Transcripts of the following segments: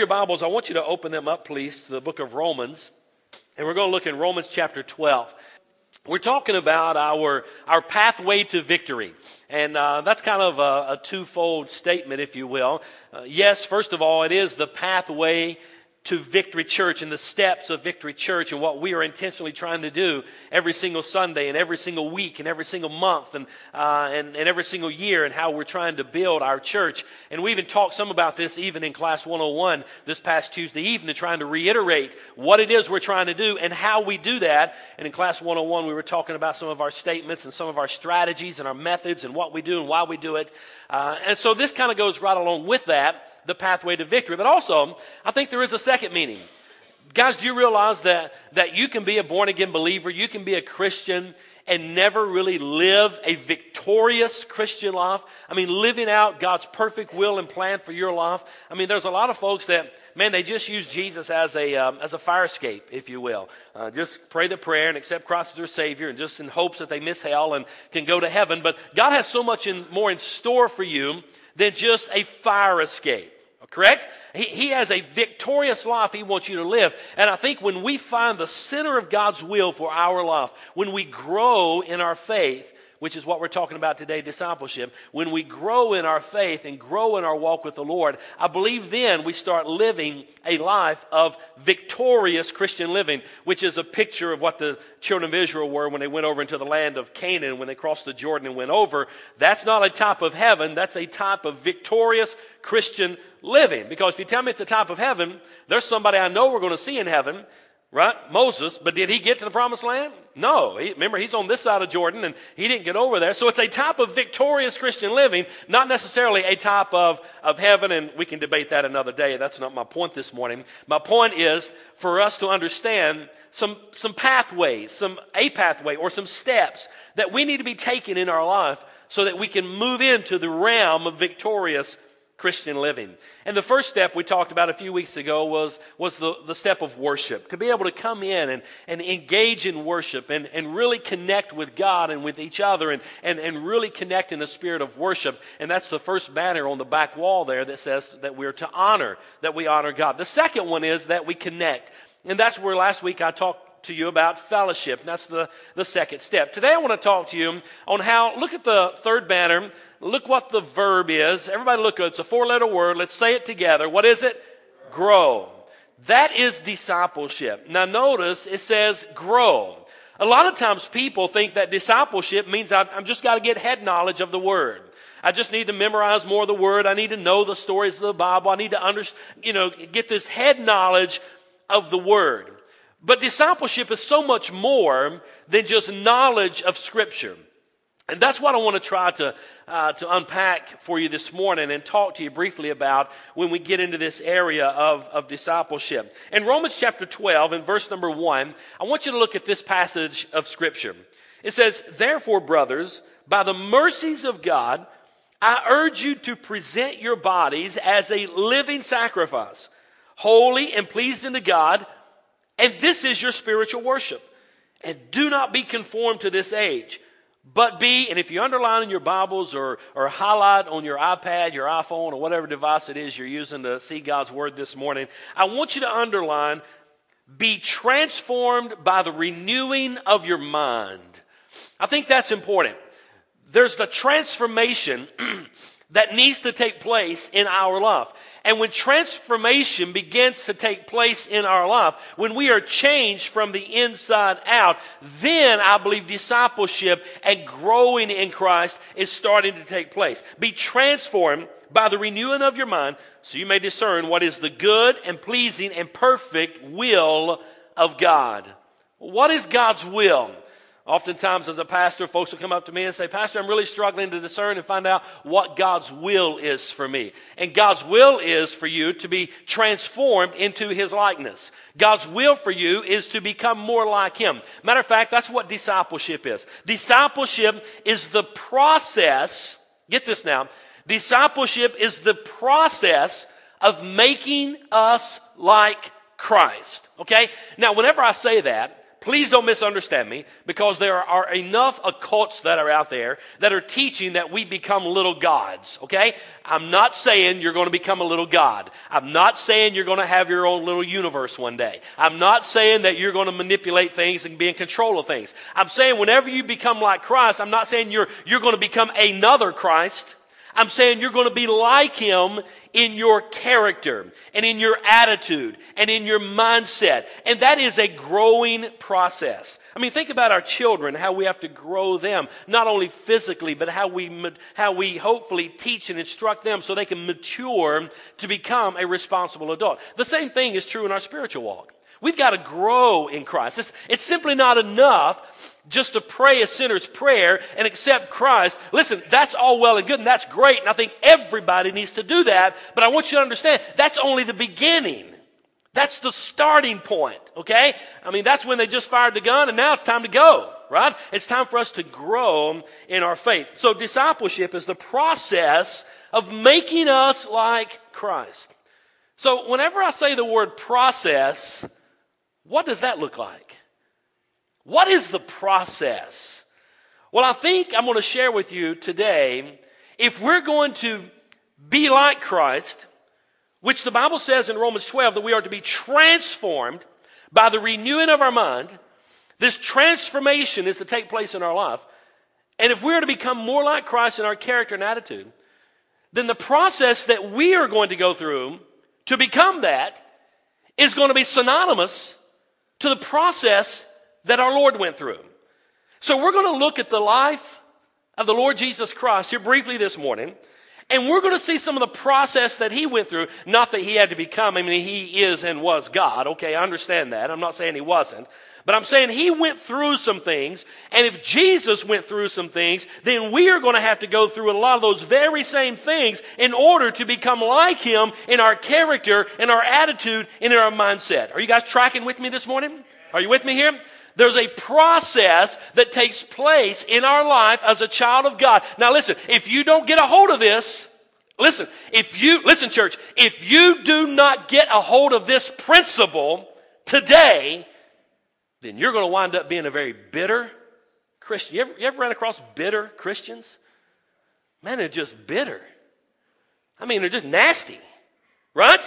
Your Bibles, I want you to open them up, please, to the book of Romans. And we're going to look in Romans chapter 12. We're talking about our, our pathway to victory. And uh, that's kind of a, a, twofold statement, if you will. Uh, yes, first of all, it is the pathway to Victory Church and the steps of Victory Church and what we are intentionally trying to do every single Sunday and every single week and every single month and, uh, and, and every single year and how we're trying to build our church. And we even talked some about this even in Class 101 this past Tuesday evening, trying to reiterate what it is we're trying to do and how we do that. And in Class 101, we were talking about some of our statements and some of our strategies and our methods and what we do and why we do it. Uh, and so this kind of goes right along with that the pathway to victory. But also, I think there is a second meaning. Guys, do you realize that, that you can be a born again believer, you can be a Christian, and never really live a victorious Christian life. I mean, living out God's perfect will and plan for your life. I mean, there's a lot of folks that, man, they just use Jesus as a, um, as a fire escape, if you will. Uh, just pray the prayer and accept Christ as their Savior and just in hopes that they miss hell and can go to heaven. But God has so much in, more in store for you than just a fire escape. Correct? He, he has a victorious life he wants you to live. And I think when we find the center of God's will for our life, when we grow in our faith, which is what we're talking about today discipleship. When we grow in our faith and grow in our walk with the Lord, I believe then we start living a life of victorious Christian living, which is a picture of what the children of Israel were when they went over into the land of Canaan, when they crossed the Jordan and went over. That's not a type of heaven, that's a type of victorious Christian living. Because if you tell me it's a type of heaven, there's somebody I know we're going to see in heaven right? Moses, but did he get to the promised land? No. He, remember, he's on this side of Jordan and he didn't get over there. So it's a type of victorious Christian living, not necessarily a type of, of heaven, and we can debate that another day. That's not my point this morning. My point is for us to understand some, some pathways, some, a pathway or some steps that we need to be taking in our life so that we can move into the realm of victorious Christian living. And the first step we talked about a few weeks ago was, was the, the step of worship. To be able to come in and, and engage in worship and, and really connect with God and with each other and, and, and really connect in a spirit of worship. And that's the first banner on the back wall there that says that we're to honor, that we honor God. The second one is that we connect. And that's where last week I talked to you about fellowship. That's the, the second step. Today I want to talk to you on how, look at the third banner. Look what the verb is. Everybody look, it's a four letter word. Let's say it together. What is it? Grow. That is discipleship. Now notice it says grow. A lot of times people think that discipleship means I've, I've just got to get head knowledge of the word. I just need to memorize more of the word. I need to know the stories of the Bible. I need to under, you know, get this head knowledge of the word. But discipleship is so much more than just knowledge of Scripture. And that's what I want to try to, uh, to unpack for you this morning and talk to you briefly about when we get into this area of, of discipleship. In Romans chapter 12, in verse number 1, I want you to look at this passage of Scripture. It says, Therefore, brothers, by the mercies of God, I urge you to present your bodies as a living sacrifice, holy and pleasing to God and this is your spiritual worship. And do not be conformed to this age, but be, and if you underline in your Bibles or, or highlight on your iPad, your iPhone, or whatever device it is you're using to see God's Word this morning, I want you to underline, be transformed by the renewing of your mind. I think that's important. There's the transformation that needs to take place in our life. And when transformation begins to take place in our life, when we are changed from the inside out, then I believe discipleship and growing in Christ is starting to take place. Be transformed by the renewing of your mind so you may discern what is the good and pleasing and perfect will of God. What is God's will? Oftentimes, as a pastor, folks will come up to me and say, Pastor, I'm really struggling to discern and find out what God's will is for me. And God's will is for you to be transformed into His likeness. God's will for you is to become more like Him. Matter of fact, that's what discipleship is. Discipleship is the process, get this now, discipleship is the process of making us like Christ. Okay? Now, whenever I say that, please don't misunderstand me because there are enough occults that are out there that are teaching that we become little gods. Okay? I'm not saying you're going to become a little god. I'm not saying you're going to have your own little universe one day. I'm not saying that you're going to manipulate things and be in control of things. I'm saying whenever you become like Christ, I'm not saying you're, you're going to become another Christ. I'm saying you're going to be like him in your character and in your attitude and in your mindset. And that is a growing process. I mean, think about our children, how we have to grow them, not only physically, but how we, how we hopefully teach and instruct them so they can mature to become a responsible adult. The same thing is true in our spiritual walk. We've got to grow in Christ. It's, it's simply not enough just to pray a sinner's prayer and accept Christ. Listen, that's all well and good and that's great. And I think everybody needs to do that. But I want you to understand that's only the beginning. That's the starting point. Okay. I mean, that's when they just fired the gun and now it's time to go, right? It's time for us to grow in our faith. So discipleship is the process of making us like Christ. So whenever I say the word process, what does that look like? What is the process? Well, I think I'm going to share with you today if we're going to be like Christ, which the Bible says in Romans 12 that we are to be transformed by the renewing of our mind. This transformation is to take place in our life. And if we're to become more like Christ in our character and attitude, then the process that we are going to go through to become that is going to be synonymous to the process that our Lord went through. So we're going to look at the life of the Lord Jesus Christ here briefly this morning. And we're going to see some of the process that he went through. Not that he had to become, I mean, he is and was God. Okay, I understand that. I'm not saying he wasn't. But I'm saying he went through some things. And if Jesus went through some things, then we are going to have to go through a lot of those very same things in order to become like him in our character, in our attitude, in our mindset. Are you guys tracking with me this morning? Are you with me here? There's a process that takes place in our life as a child of God. Now listen, if you don't get a hold of this, listen, if you, listen church, if you do not get a hold of this principle today, then you're going to wind up being a very bitter Christian. You ever, you ever ran across bitter Christians? Man, they're just bitter. I mean, they're just nasty, right?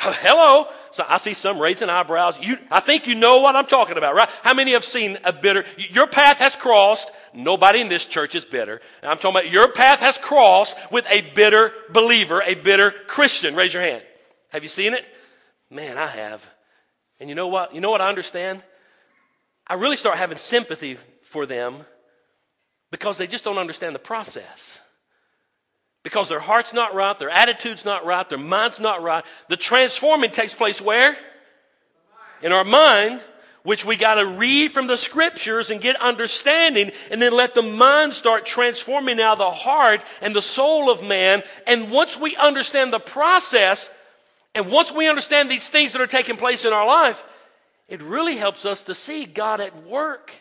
Hello. So I see some raising eyebrows. You, I think you know what I'm talking about, right? How many have seen a bitter, your path has crossed. Nobody in this church is bitter. I'm talking about your path has crossed with a bitter believer, a bitter Christian. Raise your hand. Have you seen it? Man, I have. And you know what? You know what I understand? I really start having sympathy for them because they just don't understand the process because their heart's not right, their attitude's not right, their mind's not right. The transforming takes place where? In our mind, which we got to read from the scriptures and get understanding, and then let the mind start transforming now the heart and the soul of man. And once we understand the process, and once we understand these things that are taking place in our life, it really helps us to see God at work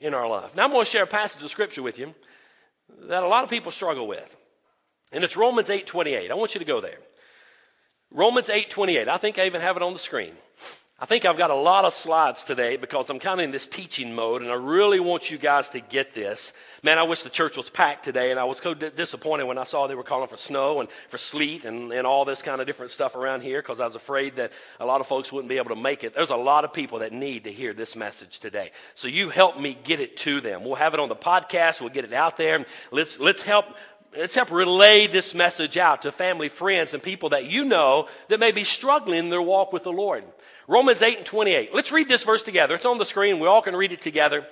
in our life. Now, I'm going to share a passage of scripture with you that a lot of people struggle with. And it's Romans 8:28. I want you to go there. Romans 8:28. I think I even have it on the screen. I think I've got a lot of slides today because I'm kind of in this teaching mode and I really want you guys to get this. Man, I wish the church was packed today and I was so disappointed when I saw they were calling for snow and for sleet and, and all this kind of different stuff around here because I was afraid that a lot of folks wouldn't be able to make it. There's a lot of people that need to hear this message today. So you help me get it to them. We'll have it on the podcast. We'll get it out there. Let's, let's help let's help relay this message out to family, friends, and people that you know that may be struggling in their walk with the Lord. Romans 8 and 28. Let's read this verse together. It's on the screen. We all can read it together.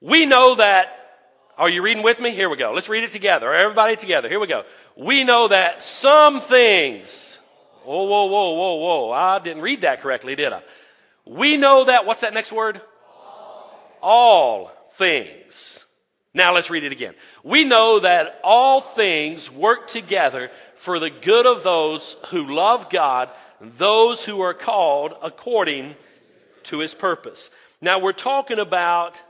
We know that, are you reading with me? Here we go. Let's read it together. Everybody together. Here we go. We know that some things, whoa, whoa, whoa, whoa, whoa. I didn't read that correctly, did I? We know that, what's that next word? all things. Now let's read it again. We know that all things work together for the good of those who love God, those who are called according to his purpose. Now we're talking about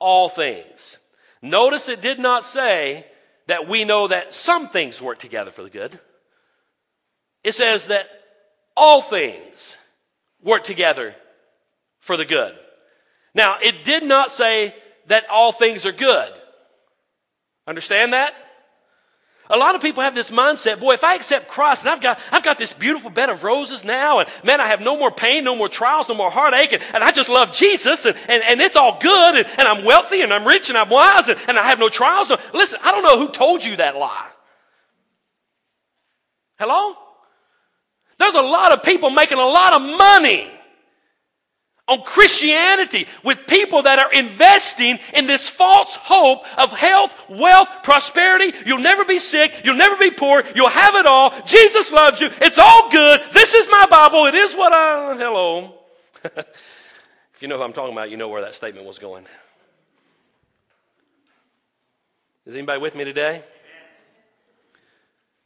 all things. Notice it did not say that we know that some things work together for the good. It says that all things work together for the good. Now, it did not say that all things are good. Understand that? A lot of people have this mindset, boy, if I accept Christ and I've got, I've got this beautiful bed of roses now, and man, I have no more pain, no more trials, no more heartache, and, and I just love Jesus, and, and, and it's all good, and, and I'm wealthy, and I'm rich, and I'm wise, and, and I have no trials. No, listen, I don't know who told you that lie. Hello? There's a lot of people making a lot of money on Christianity with people that are investing in this false hope of health, wealth, prosperity. You'll never be sick. You'll never be poor. You'll have it all. Jesus loves you. It's all good. This is my Bible. It is what I, hello. if you know who I'm talking about, you know where that statement was going. Is anybody with me today?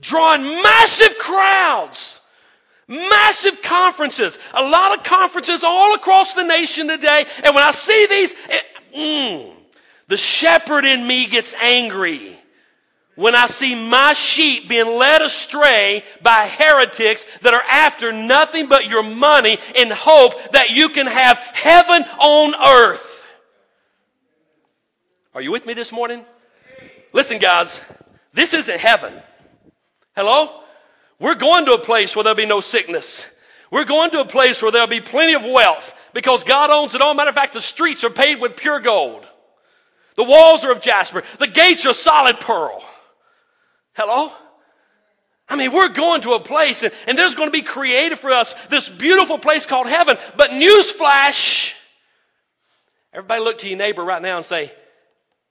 Drawing massive crowds Massive conferences, a lot of conferences all across the nation today. And when I see these, it, mm, the shepherd in me gets angry when I see my sheep being led astray by heretics that are after nothing but your money in hope that you can have heaven on earth. Are you with me this morning? Listen, guys, this isn't heaven. Hello? We're going to a place where there'll be no sickness. We're going to a place where there'll be plenty of wealth because God owns it all. Matter of fact, the streets are paved with pure gold. The walls are of jasper. The gates are solid pearl. Hello? I mean, we're going to a place and, and there's going to be created for us this beautiful place called heaven. But newsflash, everybody look to your neighbor right now and say,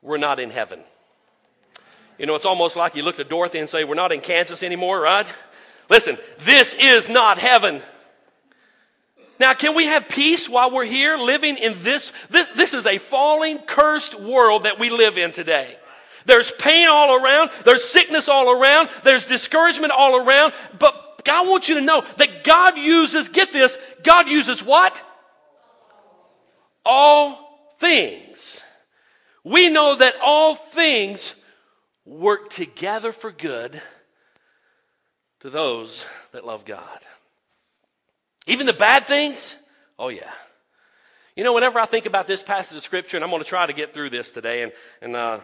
we're not in heaven. You know, it's almost like you look at Dorothy and say, we're not in Kansas anymore, right? Listen, this is not heaven. Now, can we have peace while we're here living in this? This, this is a falling, cursed world that we live in today. There's pain all around. There's sickness all around. There's discouragement all around. But God wants you to know that God uses, get this, God uses what? All things. We know that all things work together for good to those that love God. Even the bad things? Oh, yeah. You know, whenever I think about this passage of Scripture, and I'm going to try to get through this today, and, and uh,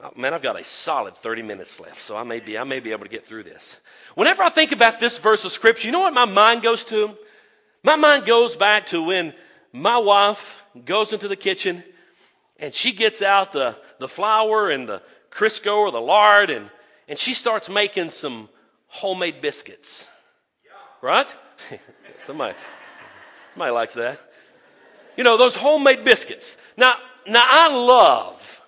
oh, man, I've got a solid 30 minutes left, so I may, be, I may be able to get through this. Whenever I think about this verse of Scripture, you know what my mind goes to? My mind goes back to when my wife goes into the kitchen and she gets out the, the flour and the Crisco or the lard and, and she starts making some homemade biscuits. Right? somebody, somebody likes that. You know, those homemade biscuits. Now, now I love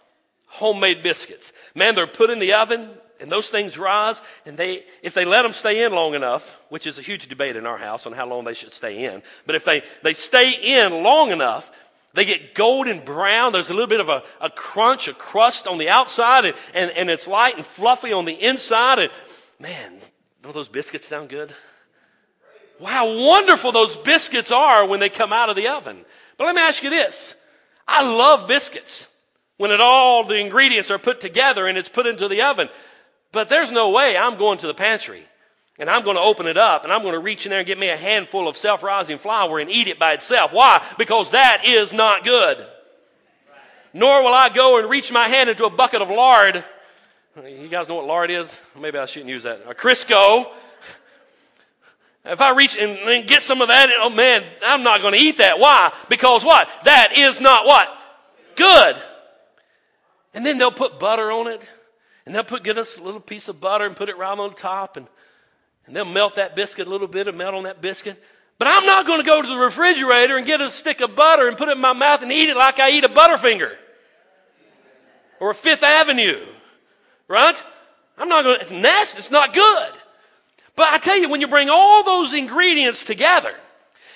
homemade biscuits. Man, they're put in the oven and those things rise and they if they let them stay in long enough which is a huge debate in our house on how long they should stay in but if they they stay in long enough they get golden brown there's a little bit of a, a crunch a crust on the outside and, and, and it's light and fluffy on the inside and man don't those biscuits sound good? Wow, wonderful those biscuits are when they come out of the oven. But let me ask you this. I love biscuits when it all the ingredients are put together and it's put into the oven. But there's no way I'm going to the pantry and I'm going to open it up and I'm going to reach in there and get me a handful of self-rising flour and eat it by itself. Why? Because that is not good. Nor will I go and reach my hand into a bucket of lard you guys know what lard is? Maybe I shouldn't use that. A Crisco. If I reach and get some of that, oh man, I'm not going to eat that. Why? Because what? That is not what? Good. And then they'll put butter on it. And they'll put, get us a little piece of butter and put it right on top. And, and they'll melt that biscuit a little bit and melt on that biscuit. But I'm not going to go to the refrigerator and get a stick of butter and put it in my mouth and eat it like I eat a Butterfinger or a Fifth Avenue. Right? I'm not going to, it's nasty. It's not good. But I tell you, when you bring all those ingredients together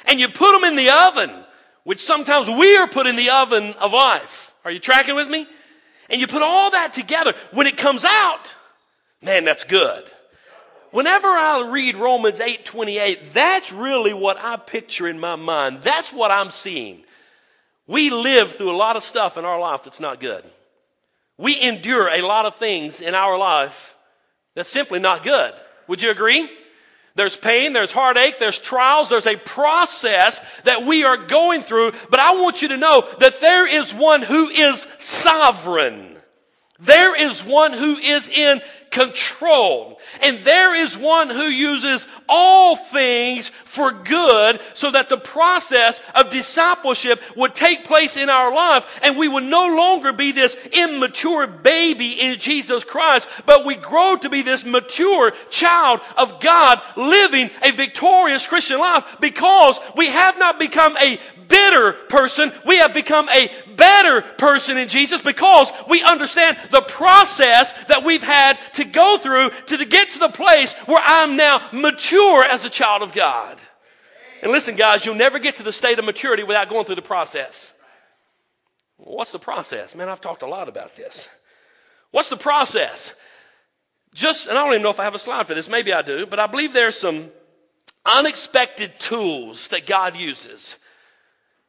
and you put them in the oven, which sometimes we are put in the oven of life. Are you tracking with me? And you put all that together. When it comes out, man, that's good. Whenever I read Romans 8:28, that's really what I picture in my mind. That's what I'm seeing. We live through a lot of stuff in our life that's not good. We endure a lot of things in our life that's simply not good. Would you agree? There's pain, there's heartache, there's trials, there's a process that we are going through, but I want you to know that there is one who is sovereign. There is one who is in control. And there is one who uses all things for good so that the process of discipleship would take place in our life and we would no longer be this immature baby in Jesus Christ, but we grow to be this mature child of God living a victorious Christian life because we have not become a bitter person. We have become a better person in Jesus because we understand the process that we've had to go through to, to get to the place where I'm now mature as a child of God. And listen, guys, you'll never get to the state of maturity without going through the process. What's the process? Man, I've talked a lot about this. What's the process? Just, and I don't even know if I have a slide for this, maybe I do, but I believe there's some unexpected tools that God uses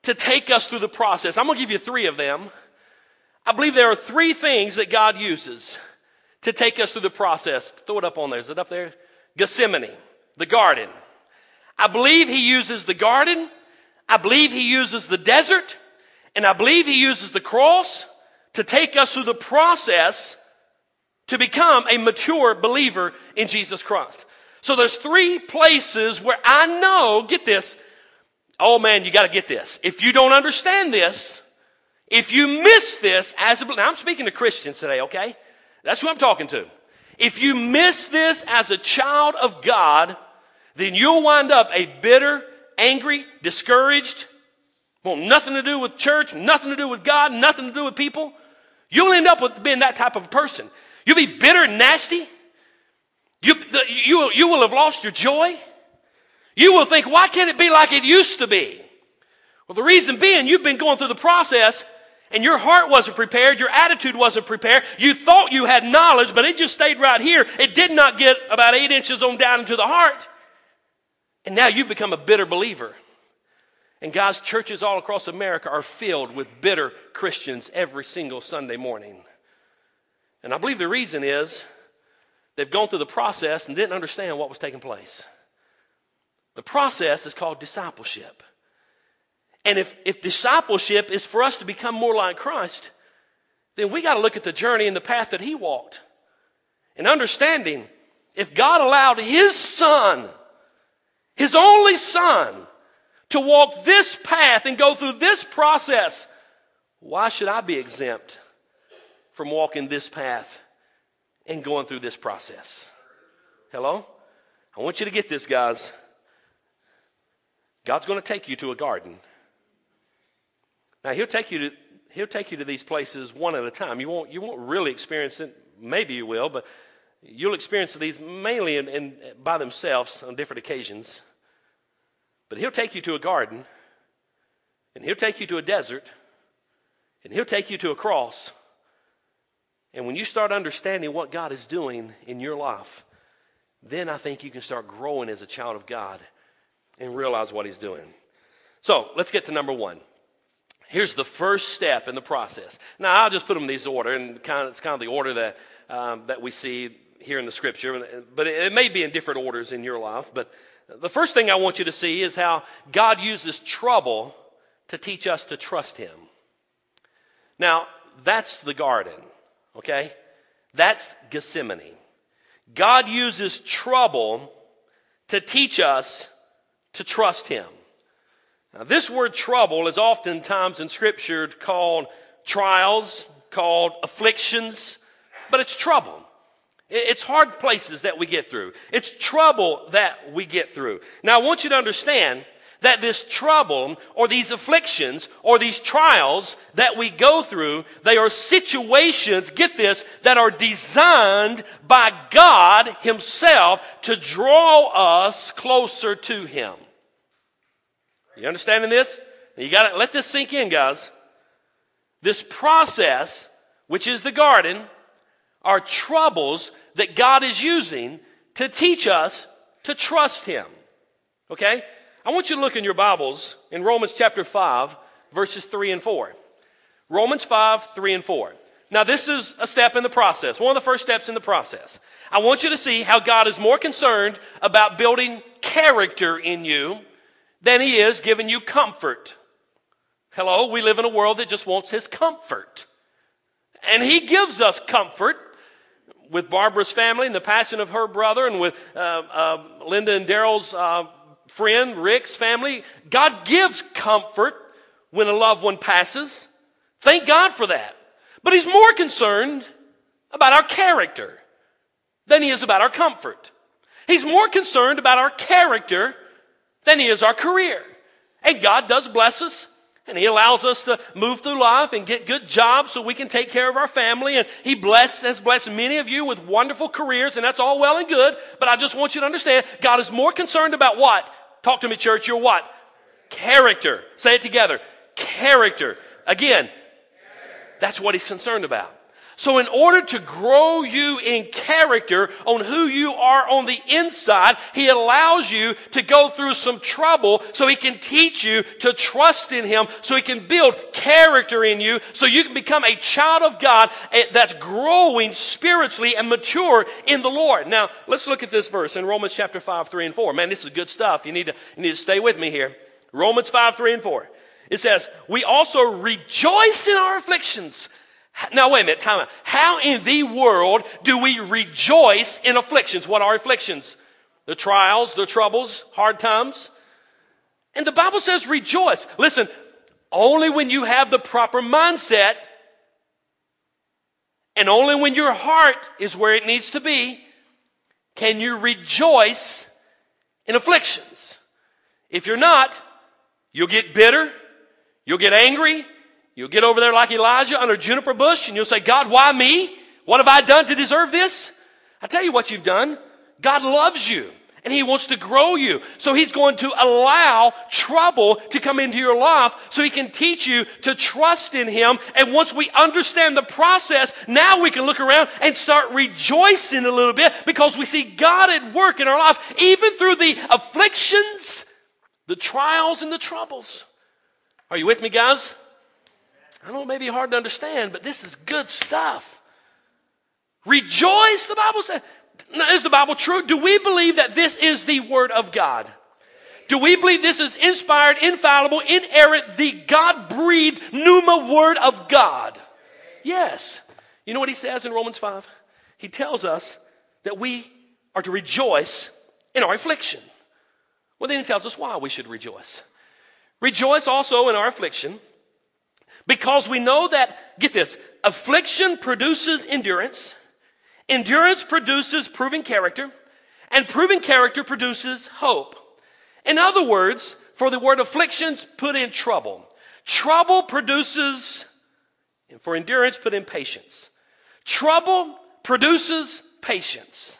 to take us through the process. I'm going to give you three of them. I believe there are three things that God uses to take us through the process. Throw it up on there. Is it up there? Gethsemane, the garden. I believe he uses the garden. I believe he uses the desert. And I believe he uses the cross to take us through the process to become a mature believer in Jesus Christ. So there's three places where I know, get this, oh man, you got to get this. If you don't understand this, if you miss this as a, now I'm speaking to Christians today, okay? That's who I'm talking to. If you miss this as a child of God, then you'll wind up a bitter, angry, discouraged, want nothing to do with church, nothing to do with God, nothing to do with people. You'll end up with being that type of a person. You'll be bitter and nasty. You, the, you, you will have lost your joy. You will think, why can't it be like it used to be? Well, the reason being, you've been going through the process and your heart wasn't prepared, your attitude wasn't prepared. You thought you had knowledge, but it just stayed right here. It did not get about eight inches on down into the heart. And now you've become a bitter believer. And God's churches all across America are filled with bitter Christians every single Sunday morning. And I believe the reason is they've gone through the process and didn't understand what was taking place. The process is called discipleship. And if, if discipleship is for us to become more like Christ, then we got to look at the journey and the path that he walked. And understanding if God allowed his son, his only son, to walk this path and go through this process, why should I be exempt from walking this path and going through this process? Hello? I want you to get this, guys. God's going to take you to a garden. Now he'll take you to he'll take you to these places one at a time. You won't you won't really experience it. Maybe you will, but you'll experience these mainly in, in, by themselves on different occasions. But he'll take you to a garden, and he'll take you to a desert, and he'll take you to a cross. And when you start understanding what God is doing in your life, then I think you can start growing as a child of God and realize what He's doing. So let's get to number one. Here's the first step in the process. Now, I'll just put them in this order, and kind of, it's kind of the order that, um, that we see here in the scripture, but it, it may be in different orders in your life. But the first thing I want you to see is how God uses trouble to teach us to trust Him. Now, that's the garden, okay? That's Gethsemane. God uses trouble to teach us to trust Him. Now, this word trouble is oftentimes in Scripture called trials, called afflictions, but it's trouble. It's hard places that we get through. It's trouble that we get through. Now, I want you to understand that this trouble or these afflictions or these trials that we go through, they are situations, get this, that are designed by God Himself to draw us closer to Him. You understanding this? You got to let this sink in, guys. This process, which is the garden, are troubles that God is using to teach us to trust Him. Okay? I want you to look in your Bibles in Romans chapter 5, verses 3 and 4. Romans 5, 3 and 4. Now, this is a step in the process, one of the first steps in the process. I want you to see how God is more concerned about building character in you than He is giving you comfort. Hello, we live in a world that just wants His comfort. And He gives us comfort with Barbara's family and the passion of her brother, and with uh, uh, Linda and Daryl's uh, friend Rick's family. God gives comfort when a loved one passes. Thank God for that. But He's more concerned about our character than He is about our comfort. He's more concerned about our character than He is our career. And God does bless us and he allows us to move through life and get good jobs so we can take care of our family. And he blessed, has blessed many of you with wonderful careers, and that's all well and good. But I just want you to understand, God is more concerned about what? Talk to me, church. You're what? Character. Say it together. Character. Again, that's what he's concerned about. So in order to grow you in character on who you are on the inside, He allows you to go through some trouble so He can teach you to trust in Him, so He can build character in you, so you can become a child of God eh, that's growing spiritually and mature in the Lord. Now, let's look at this verse in Romans chapter 5, 3 and 4. Man, this is good stuff. You need to, you need to stay with me here. Romans 5, 3 and 4. It says, we also rejoice in our afflictions now, wait a minute, time out. How in the world do we rejoice in afflictions? What are afflictions? The trials, the troubles, hard times. And the Bible says rejoice. Listen, only when you have the proper mindset and only when your heart is where it needs to be can you rejoice in afflictions. If you're not, you'll get bitter, you'll get angry, You'll get over there like Elijah under juniper bush and you'll say, God, why me? What have I done to deserve this? I tell you what you've done. God loves you and he wants to grow you. So he's going to allow trouble to come into your life so he can teach you to trust in him. And once we understand the process, now we can look around and start rejoicing a little bit because we see God at work in our life, even through the afflictions, the trials, and the troubles. Are you with me, guys? I know it may be hard to understand, but this is good stuff. Rejoice, the Bible says. Is the Bible true? Do we believe that this is the Word of God? Do we believe this is inspired, infallible, inerrant, the God breathed pneuma Word of God? Yes. You know what he says in Romans 5? He tells us that we are to rejoice in our affliction. Well, then he tells us why we should rejoice. Rejoice also in our affliction because we know that, get this, affliction produces endurance, endurance produces proven character, and proven character produces hope. In other words, for the word afflictions, put in trouble. Trouble produces, and for endurance, put in patience. Trouble produces patience.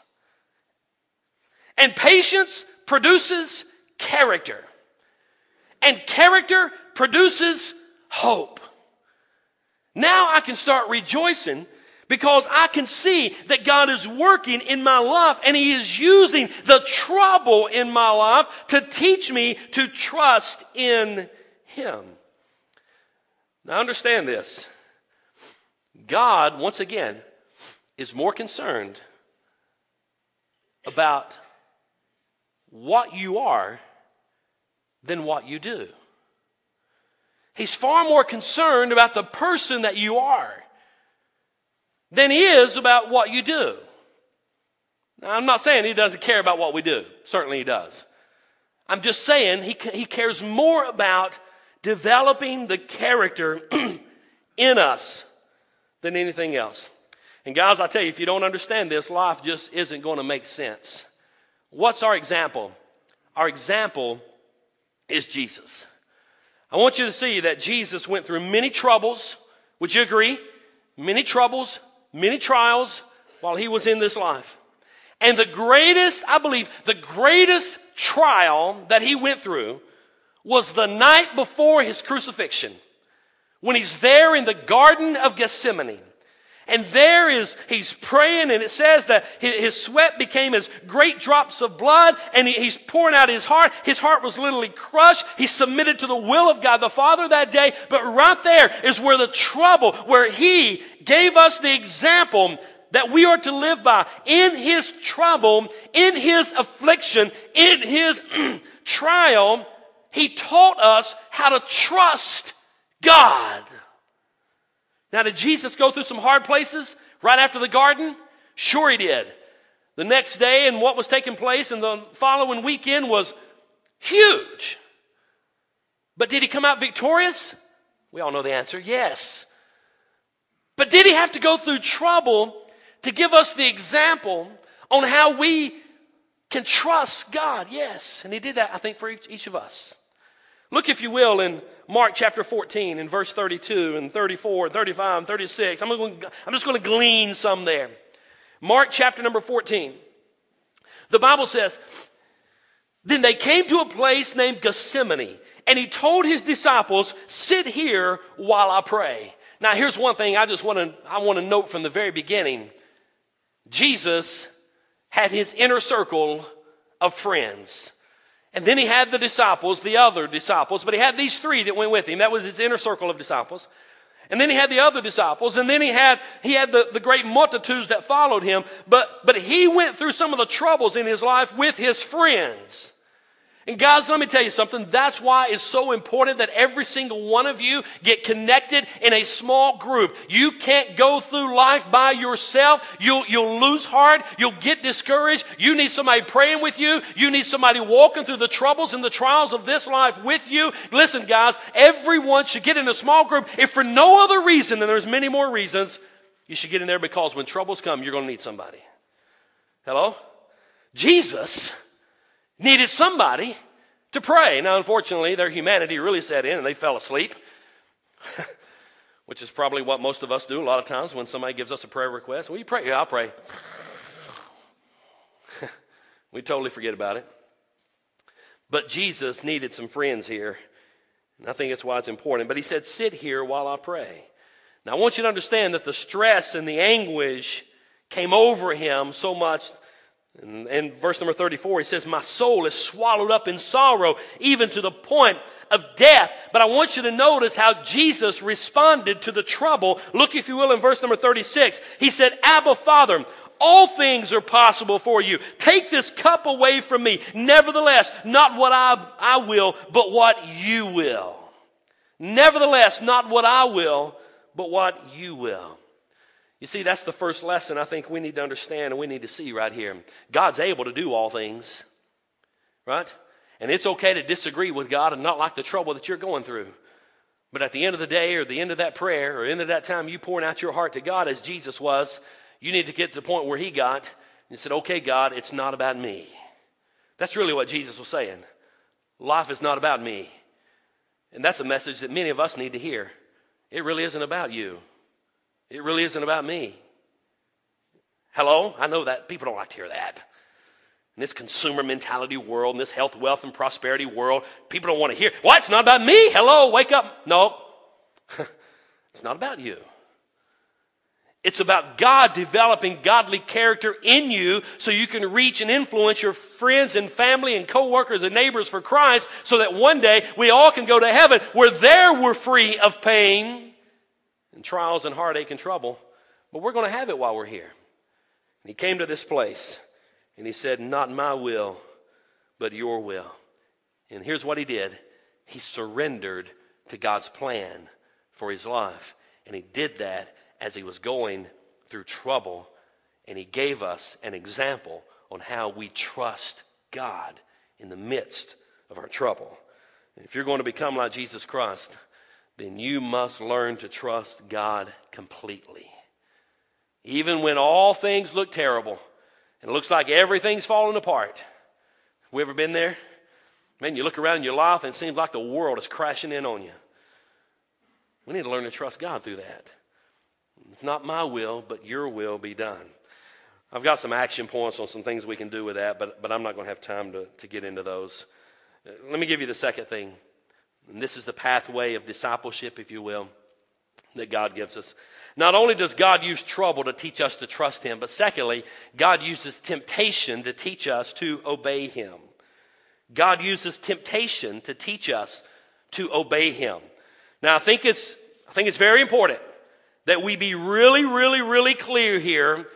And patience produces character. And character produces hope. Now I can start rejoicing because I can see that God is working in my life and He is using the trouble in my life to teach me to trust in Him. Now understand this. God, once again, is more concerned about what you are than what you do. He's far more concerned about the person that you are than he is about what you do. Now, I'm not saying he doesn't care about what we do. Certainly he does. I'm just saying he, he cares more about developing the character in us than anything else. And guys, I tell you, if you don't understand this, life just isn't going to make sense. What's our example? Our example is Jesus. I want you to see that Jesus went through many troubles. Would you agree? Many troubles, many trials while he was in this life. And the greatest, I believe, the greatest trial that he went through was the night before his crucifixion when he's there in the Garden of Gethsemane. And there is, he's praying, and it says that his, sweat became as great drops of blood, and he's pouring out his heart. His heart was literally crushed. He submitted to the will of God the Father that day. But right there is where the trouble, where he gave us the example that we are to live by. In his trouble, in his affliction, in his trial, he taught us how to trust God. Now, did Jesus go through some hard places right after the garden? Sure, he did. The next day and what was taking place and the following weekend was huge. But did he come out victorious? We all know the answer yes. But did he have to go through trouble to give us the example on how we can trust God? Yes. And he did that, I think, for each, of us. Look, if you will, in Mark chapter 14, in verse 32 and 34, 35, and 36. I'm, going I'm just going to glean some there. Mark chapter number 14. The Bible says, Then they came to a place named Gethsemane, and he told his disciples, Sit here while I pray. Now, here's one thing I just want to, I want to note from the very beginning. Jesus had his inner circle of friends. And then he had the disciples, the other disciples, but he had these three that went with him. That was his inner circle of disciples. And then he had the other disciples, and then he had, he had the, the great multitudes that followed him. But, but he went through some of the troubles in his life with his friends. And guys, let me tell you something. That's why it's so important that every single one of you get connected in a small group. You can't go through life by yourself. You'll, you'll lose heart. You'll get discouraged. You need somebody praying with you. You need somebody walking through the troubles and the trials of this life with you. Listen, guys, everyone should get in a small group. If for no other reason, and there's many more reasons, you should get in there because when troubles come, you're going to need somebody. Hello? Jesus needed somebody to pray. Now, unfortunately, their humanity really set in and they fell asleep, which is probably what most of us do a lot of times when somebody gives us a prayer request. Will you pray? Yeah, I'll pray. we totally forget about it. But Jesus needed some friends here. And I think that's why it's important. But he said, Sit here while I pray. Now, I want you to understand that the stress and the anguish came over him so much and in verse number 34, he says, My soul is swallowed up in sorrow, even to the point of death. But I want you to notice how Jesus responded to the trouble. Look, if you will, in verse number 36. He said, Abba, Father, all things are possible for you. Take this cup away from me. Nevertheless, not what I, I will, but what you will. Nevertheless, not what I will, but what you will. You see, that's the first lesson I think we need to understand and we need to see right here. God's able to do all things, right? And it's okay to disagree with God and not like the trouble that you're going through. But at the end of the day, or the end of that prayer, or end of that time you pouring out your heart to God as Jesus was, you need to get to the point where He got and said, Okay, God, it's not about me. That's really what Jesus was saying. Life is not about me. And that's a message that many of us need to hear. It really isn't about you. It really isn't about me. Hello? I know that people don't like to hear that. In this consumer mentality world, in this health, wealth, and prosperity world, people don't want to hear, what? It's not about me. Hello, wake up. No, it's not about you. It's about God developing godly character in you so you can reach and influence your friends and family and coworkers and neighbors for Christ so that one day we all can go to heaven where there we're free of pain and trials and heartache and trouble, but we're going to have it while we're here. And he came to this place and he said, Not my will, but your will. And here's what he did he surrendered to God's plan for his life. And he did that as he was going through trouble. And he gave us an example on how we trust God in the midst of our trouble. And if you're going to become like Jesus Christ, then you must learn to trust God completely. Even when all things look terrible and it looks like everything's falling apart. Have we ever been there? Man, you look around in your life and it seems like the world is crashing in on you. We need to learn to trust God through that. It's not my will, but your will be done. I've got some action points on some things we can do with that, but, but I'm not going to have time to, to get into those. Let me give you the second thing And this is the pathway of discipleship, if you will, that God gives us. Not only does God use trouble to teach us to trust Him, but secondly, God uses temptation to teach us to obey Him. God uses temptation to teach us to obey Him. Now, I think it's, I think it's very important that we be really, really, really clear here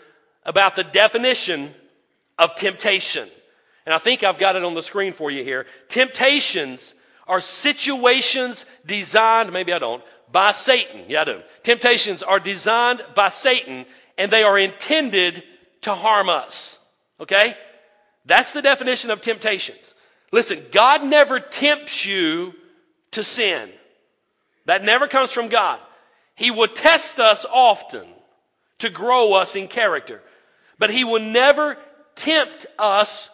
about the definition of temptation. And I think I've got it on the screen for you here. Temptations are situations designed, maybe I don't, by Satan. Yeah, I do. Temptations are designed by Satan and they are intended to harm us. Okay? That's the definition of temptations. Listen, God never tempts you to sin. That never comes from God. He will test us often to grow us in character, but He will never tempt us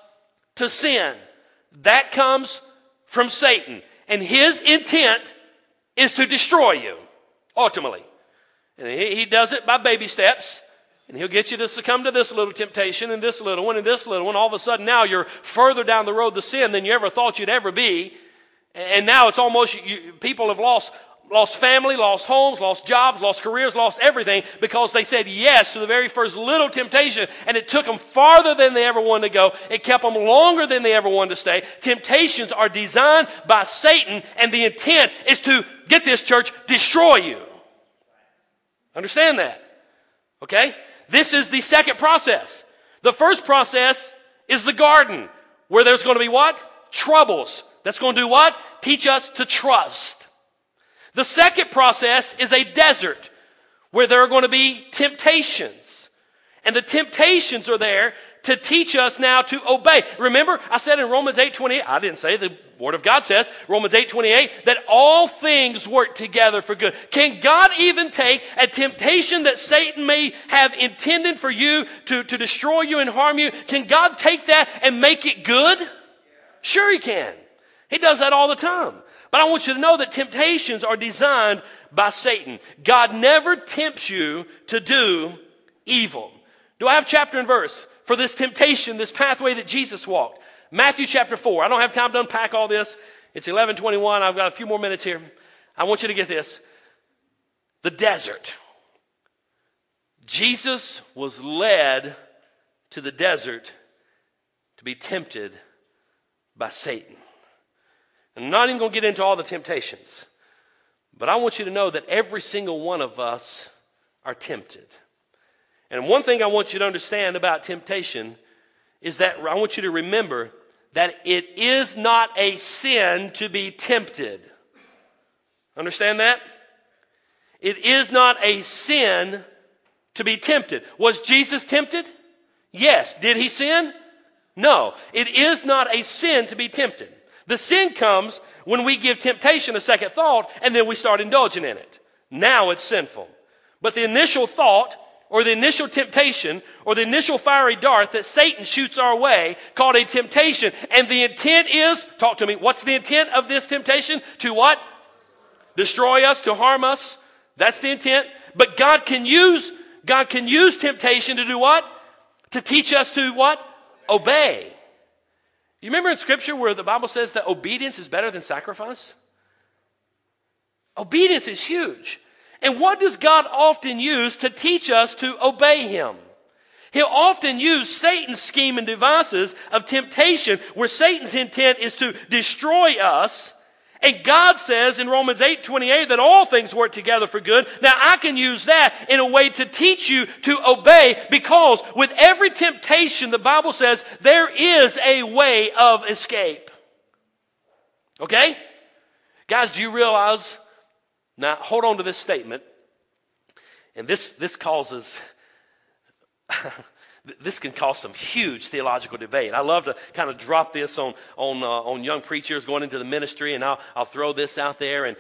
to sin. That comes from Satan. And his intent is to destroy you, ultimately. And he, he does it by baby steps. And he'll get you to succumb to this little temptation and this little one and this little one. All of a sudden, now you're further down the road to sin than you ever thought you'd ever be. And now it's almost, you, people have lost lost family, lost homes, lost jobs, lost careers, lost everything because they said yes to the very first little temptation and it took them farther than they ever wanted to go. It kept them longer than they ever wanted to stay. Temptations are designed by Satan and the intent is to, get this church, destroy you. Understand that? Okay? This is the second process. The first process is the garden where there's going to be what? Troubles. That's going to do what? Teach us to trust. The second process is a desert where there are going to be temptations. And the temptations are there to teach us now to obey. Remember, I said in Romans 8 28, I didn't say, the Word of God says, Romans 8 28, that all things work together for good. Can God even take a temptation that Satan may have intended for you to, to destroy you and harm you? Can God take that and make it good? Sure, He can. He does that all the time. But I want you to know that temptations are designed by Satan. God never tempts you to do evil. Do I have chapter and verse for this temptation, this pathway that Jesus walked? Matthew chapter 4. I don't have time to unpack all this. It's 1121. I've got a few more minutes here. I want you to get this. The desert. Jesus was led to the desert to be tempted by Satan. I'm not even going to get into all the temptations, but I want you to know that every single one of us are tempted. And one thing I want you to understand about temptation is that I want you to remember that it is not a sin to be tempted. Understand that? It is not a sin to be tempted. Was Jesus tempted? Yes. Did he sin? No. It is not a sin to be tempted. The sin comes when we give temptation a second thought and then we start indulging in it. Now it's sinful. But the initial thought or the initial temptation or the initial fiery dart that Satan shoots our way called a temptation. And the intent is, talk to me, what's the intent of this temptation? To what? Destroy us, to harm us. That's the intent. But God can use, God can use temptation to do what? To teach us to what? Obey. You remember in Scripture where the Bible says that obedience is better than sacrifice? Obedience is huge. And what does God often use to teach us to obey Him? He'll often use Satan's scheme and devices of temptation where Satan's intent is to destroy us and God says in Romans 8 28 that all things work together for good. Now I can use that in a way to teach you to obey because with every temptation, the Bible says there is a way of escape. Okay? Guys, do you realize? Now hold on to this statement. And this, this causes this can cause some huge theological debate. I love to kind of drop this on, on, uh, on young preachers going into the ministry, and I'll, I'll throw this out there. And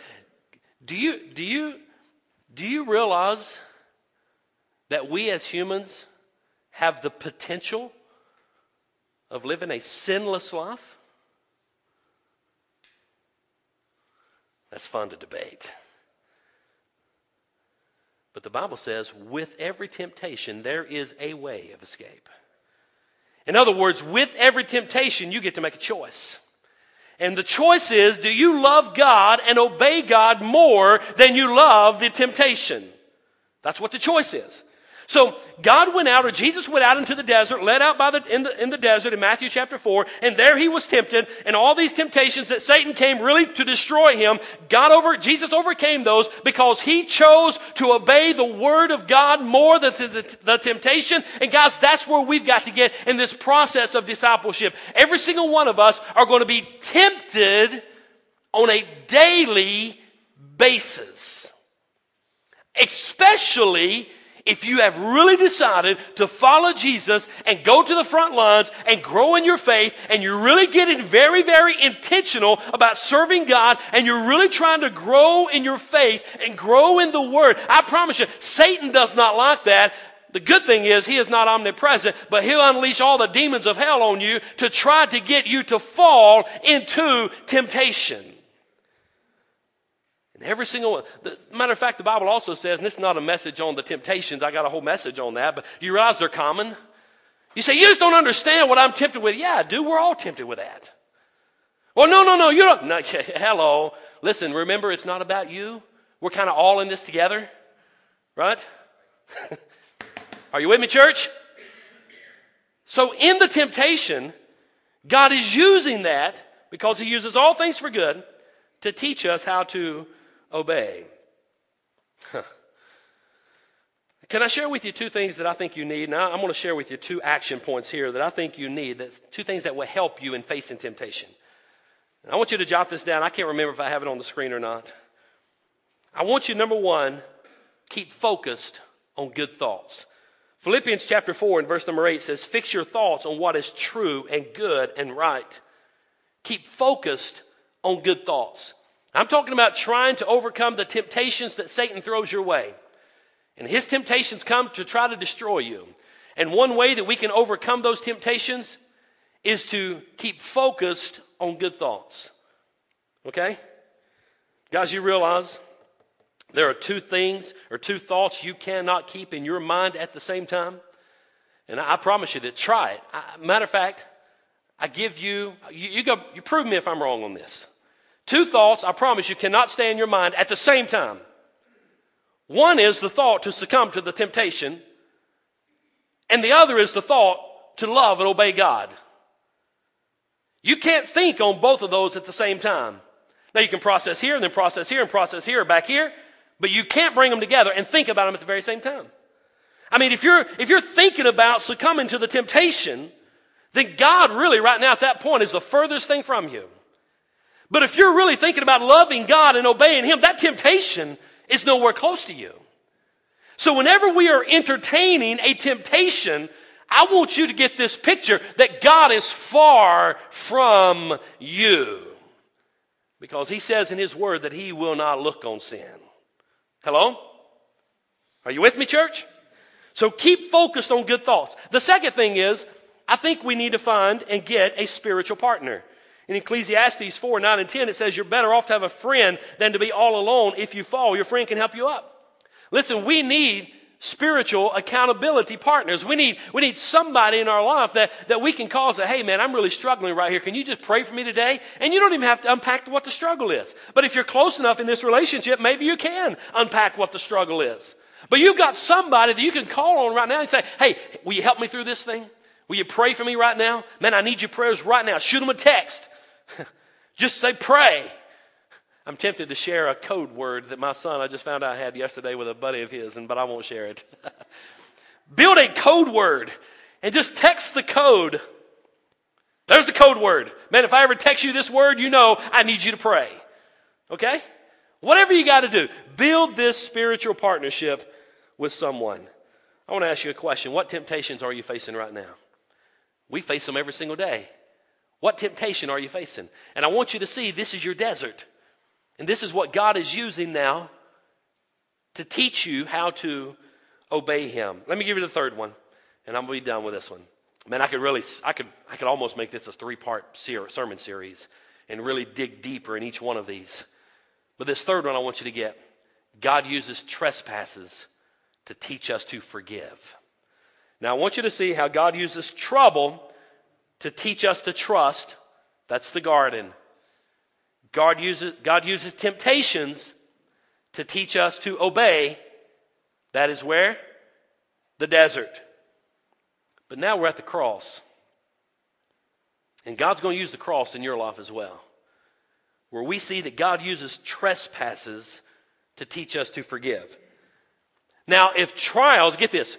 do you, do, you, do you realize that we as humans have the potential of living a sinless life? That's fun to debate. But the Bible says, with every temptation, there is a way of escape. In other words, with every temptation, you get to make a choice. And the choice is, do you love God and obey God more than you love the temptation? That's what the choice is. So God went out, or Jesus went out into the desert, led out by the, in, the, in the desert in Matthew chapter 4, and there he was tempted, and all these temptations that Satan came really to destroy him, God over, Jesus overcame those because he chose to obey the word of God more than the, the, the temptation. And guys, that's where we've got to get in this process of discipleship. Every single one of us are going to be tempted on a daily basis. Especially if you have really decided to follow Jesus and go to the front lines and grow in your faith and you're really getting very, very intentional about serving God and you're really trying to grow in your faith and grow in the Word, I promise you, Satan does not like that. The good thing is he is not omnipresent, but he'll unleash all the demons of hell on you to try to get you to fall into temptation. Every single one. The, matter of fact, the Bible also says, and this is not a message on the temptations, I got a whole message on that, but you realize they're common? You say, you just don't understand what I'm tempted with. Yeah, I do. We're all tempted with that. Well, no, no, no, you don't. No, hello. Listen, remember, it's not about you. We're kind of all in this together, right? Are you with me, church? So, in the temptation, God is using that because He uses all things for good to teach us how to obey. Can I share with you two things that I think you need? Now, I'm going to share with you two action points here that I think you need, that, two things that will help you in facing temptation. And I want you to jot this down. I can't remember if I have it on the screen or not. I want you, number one, keep focused on good thoughts. Philippians chapter 4 and verse number 8 says, Fix your thoughts on what is true and good and right. Keep focused on good thoughts. I'm talking about trying to overcome the temptations that Satan throws your way. And his temptations come to try to destroy you. And one way that we can overcome those temptations is to keep focused on good thoughts. Okay? Guys, you realize there are two things or two thoughts you cannot keep in your mind at the same time? And I, promise you that try it. I, matter of fact, I give you, you, you go, you prove me if I'm wrong on this. Two thoughts, I promise you, cannot stay in your mind at the same time. One is the thought to succumb to the temptation, and the other is the thought to love and obey God. You can't think on both of those at the same time. Now you can process here and then process here and process here back here, but you can't bring them together and think about them at the very same time. I mean, if you're, if you're thinking about succumbing to the temptation, then God really right now at that point is the furthest thing from you. But if you're really thinking about loving God and obeying Him, that temptation is nowhere close to you. So whenever we are entertaining a temptation, I want you to get this picture that God is far from you. Because He says in His Word that He will not look on sin. Hello? Are you with me, church? So keep focused on good thoughts. The second thing is, I think we need to find and get a spiritual partner. In Ecclesiastes 4 9 and 10, it says, You're better off to have a friend than to be all alone. If you fall, your friend can help you up. Listen, we need spiritual accountability partners. We need, we need somebody in our life that, that we can call and say, hey man, I'm really struggling right here. Can you just pray for me today? And you don't even have to unpack what the struggle is. But if you're close enough in this relationship, maybe you can unpack what the struggle is. But you've got somebody that you can call on right now and say, hey, will you help me through this thing? Will you pray for me right now? Man, I need your prayers right now. Shoot them a text. Just say pray. I'm tempted to share a code word that my son I just found out I had yesterday with a buddy of his, and but I won't share it. Build a code word and just text the code. There's the code word. Man, if I ever text you this word, you know I need you to pray. Okay? Whatever you got to do, build this spiritual partnership with someone. I want to ask you a question. What temptations are you facing right now? We face them every single day. What temptation are you facing? And I want you to see this is your desert. And this is what God is using now to teach you how to obey Him. Let me give you the third one, and I'm going to be done with this one. Man, I could really, I could, I could almost make this a three part sermon series and really dig deeper in each one of these. But this third one I want you to get God uses trespasses to teach us to forgive. Now, I want you to see how God uses trouble to teach us to trust. That's the garden. God uses, God uses temptations to teach us to obey. That is where? The desert. But now we're at the cross. And God's going to use the cross in your life as well. Where we see that God uses trespasses to teach us to forgive. Now, if trials, get this,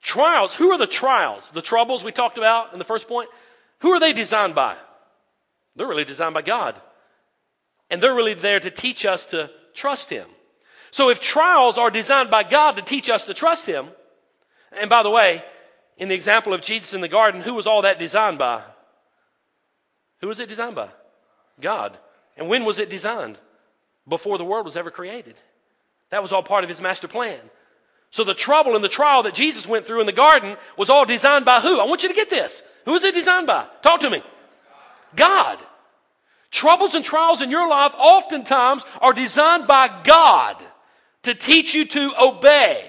trials, who are the trials? The troubles we talked about in the first point? Who are they designed by? They're really designed by God. And they're really there to teach us to trust Him. So if trials are designed by God to teach us to trust Him, and by the way, in the example of Jesus in the garden, who was all that designed by? Who was it designed by? God. And when was it designed? Before the world was ever created. That was all part of His master plan. So the trouble and the trial that Jesus went through in the garden was all designed by who? I want you to get this. Who is it designed by? Talk to me. God. Troubles and trials in your life oftentimes are designed by God to teach you to obey.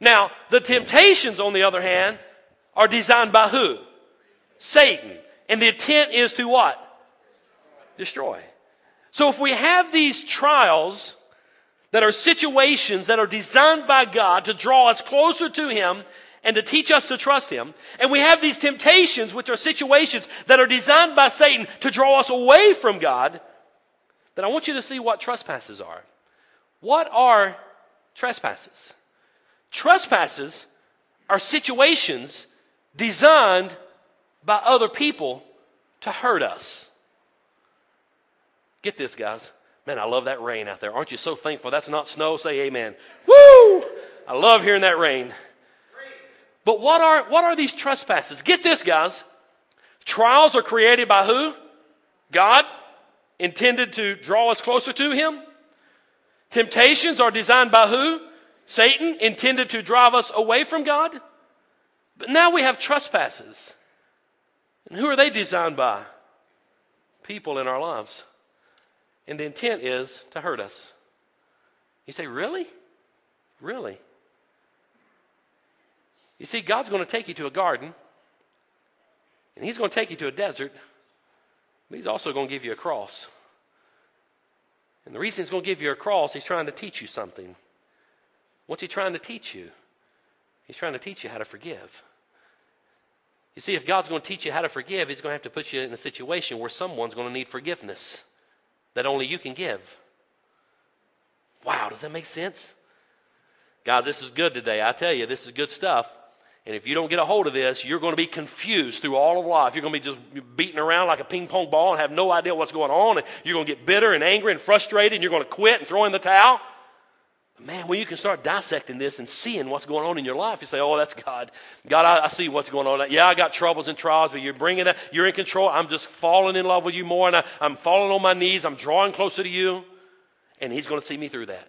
Now, the temptations, on the other hand, are designed by who? Satan. And the intent is to what? Destroy. So if we have these trials that are situations that are designed by God to draw us closer to Him and to teach us to trust Him, and we have these temptations, which are situations that are designed by Satan to draw us away from God, then I want you to see what trespasses are. What are trespasses? Trespasses are situations designed by other people to hurt us. Get this, guys. Man, I love that rain out there. Aren't you so thankful that's not snow? Say amen. Woo! I love hearing that rain. But what are, what are these trespasses? Get this, guys. Trials are created by who? God, intended to draw us closer to Him. Temptations are designed by who? Satan, intended to drive us away from God. But now we have trespasses. And who are they designed by? People in our lives. And the intent is to hurt us. You say, really? Really? You see, God's going to take you to a garden, and He's going to take you to a desert, but He's also going to give you a cross. And the reason He's going to give you a cross, He's trying to teach you something. What's He trying to teach you? He's trying to teach you how to forgive. You see, if God's going to teach you how to forgive, He's going to have to put you in a situation where someone's going to need forgiveness that only you can give. Wow, does that make sense? Guys, this is good today. I tell you, this is good stuff. And if you don't get a hold of this, you're going to be confused through all of life. You're going to be just beating around like a ping pong ball and have no idea what's going on. And you're going to get bitter and angry and frustrated and you're going to quit and throw in the towel. Man, when you can start dissecting this and seeing what's going on in your life, you say, Oh, that's God. God, I, I see what's going on. Yeah, I got troubles and trials, but you're bringing it, you're in control. I'm just falling in love with you more, and I, I'm falling on my knees. I'm drawing closer to you. And He's going to see me through that.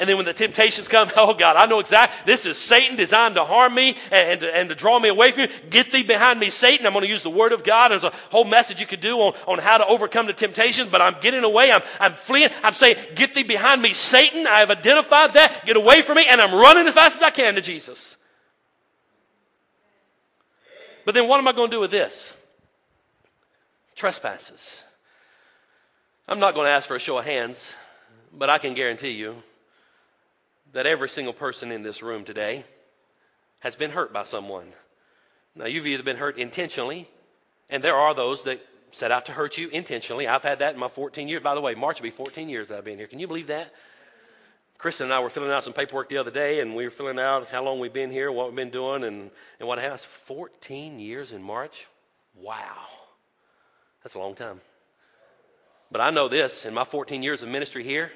And then when the temptations come, oh God, I know exactly, this is Satan designed to harm me and, and, and to draw me away from you. Get thee behind me, Satan. I'm going to use the word of God. There's a whole message you could do on, on how to overcome the temptations, but I'm getting away. I'm, I'm fleeing. I'm saying, get thee behind me, Satan. I have identified that. Get away from me. And I'm running as fast as I can to Jesus. But then what am I going to do with this? Trespasses. I'm not going to ask for a show of hands, but I can guarantee you that every single person in this room today has been hurt by someone. Now, you've either been hurt intentionally, and there are those that set out to hurt you intentionally. I've had that in my 14 years. By the way, March will be 14 years that I've been here. Can you believe that? Kristen and I were filling out some paperwork the other day, and we were filling out how long we've been here, what we've been doing, and, and what has 14 years in March? Wow. That's a long time. But I know this in my 14 years of ministry here,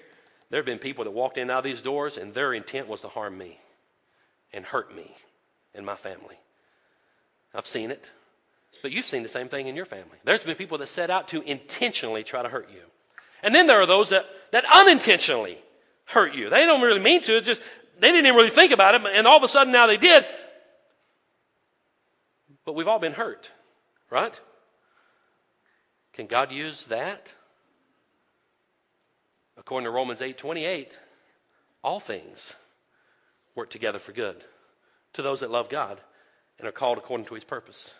there have been people that walked in out of these doors, and their intent was to harm me and hurt me and my family. I've seen it. But you've seen the same thing in your family. There's been people that set out to intentionally try to hurt you. And then there are those that, that unintentionally hurt you. They don't really mean to, just they didn't even really think about it, and all of a sudden now they did. But we've all been hurt, right? Can God use that? According to Romans 8 28, all things work together for good to those that love God and are called according to his purpose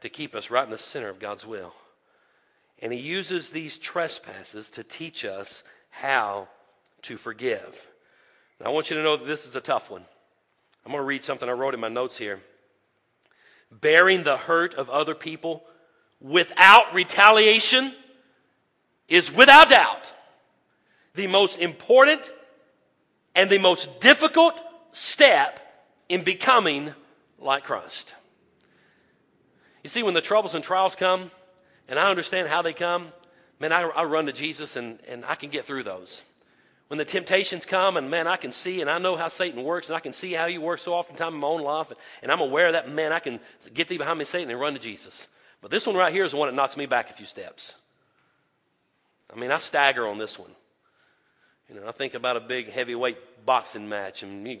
to keep us right in the center of God's will. And he uses these trespasses to teach us how to forgive. Now, I want you to know that this is a tough one. I'm going to read something I wrote in my notes here. Bearing the hurt of other people without retaliation is without doubt the most important and the most difficult step in becoming like Christ. You see, when the troubles and trials come, and I understand how they come, man, I, I run to Jesus and, and I can get through those. When the temptations come, and man, I can see and I know how Satan works, and I can see how he works so often time in my own life, and, and I'm aware of that, man, I can get thee behind me, Satan, and run to Jesus. But this one right here is the one that knocks me back a few steps. I mean, I stagger on this one. You know, I think about a big heavyweight boxing match, and you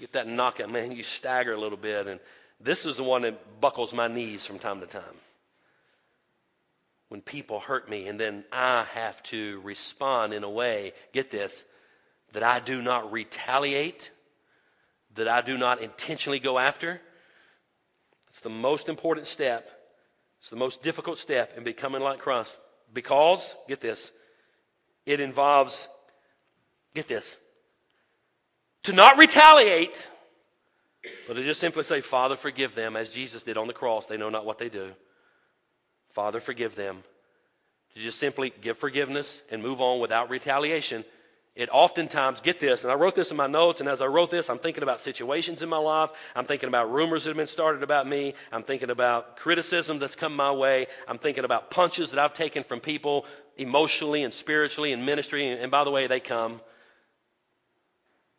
get that knockout, man, you stagger a little bit, and this is the one that buckles my knees from time to time when people hurt me, and then I have to respond in a way, get this, that I do not retaliate, that I do not intentionally go after. It's the most important step. It's the most difficult step in becoming like Christ because, get this, it involves, get this, to not retaliate, but to just simply say, Father, forgive them, as Jesus did on the cross. They know not what they do. Father, forgive them. To just simply give forgiveness and move on without retaliation. It oftentimes, get this, and I wrote this in my notes, and as I wrote this, I'm thinking about situations in my life. I'm thinking about rumors that have been started about me. I'm thinking about criticism that's come my way. I'm thinking about punches that I've taken from people emotionally and spiritually and ministry. And by the way, they come.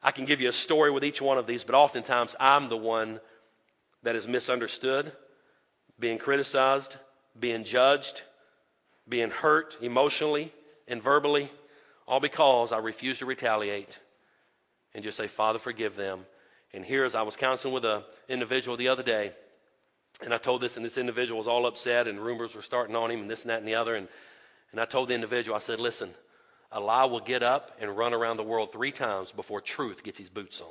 I can give you a story with each one of these, but oftentimes I'm the one that is misunderstood, being criticized, being judged, being hurt emotionally and verbally, all because I refuse to retaliate and just say, Father, forgive them. And here, as I was counseling with an individual the other day, and I told this, and this individual was all upset, and rumors were starting on him, and this and that and the other. And, and I told the individual, I said, Listen, a lie will get up and run around the world three times before truth gets his boots on.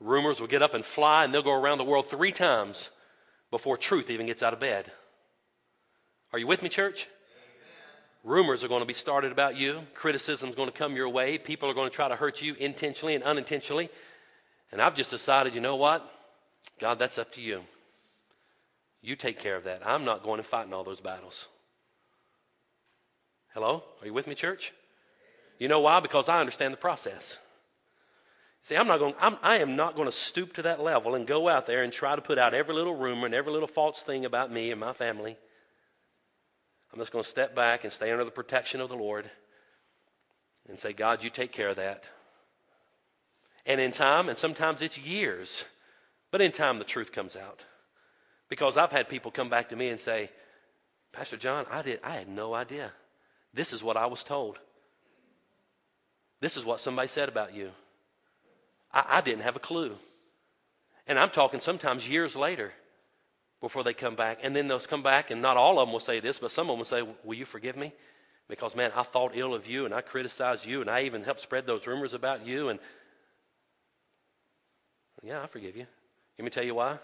Rumors will get up and fly, and they'll go around the world three times before truth even gets out of bed. Are you with me, church? Amen. Rumors are going to be started about you. Criticism is going to come your way. People are going to try to hurt you intentionally and unintentionally. And I've just decided, you know what? God, that's up to you. You take care of that. I'm not going to fight in all those battles. Hello? Are you with me, church? You know why? Because I understand the process. See, I'm not going, I'm, I am not going to stoop to that level and go out there and try to put out every little rumor and every little false thing about me and my family. I'm just going to step back and stay under the protection of the Lord and say, God, you take care of that. And in time, and sometimes it's years, but in time the truth comes out. Because I've had people come back to me and say, Pastor Jon, I did I had no idea. This is what I was told. This is what somebody said about you. I, I didn't have a clue. And I'm talking sometimes years later before they come back. And then they'll come back, and not all of them will say this, but some of them will say, Will you forgive me? Because, man, I thought ill of you, and I criticized you, and I even helped spread those rumors about you. And yeah, I forgive you. Let me tell you why.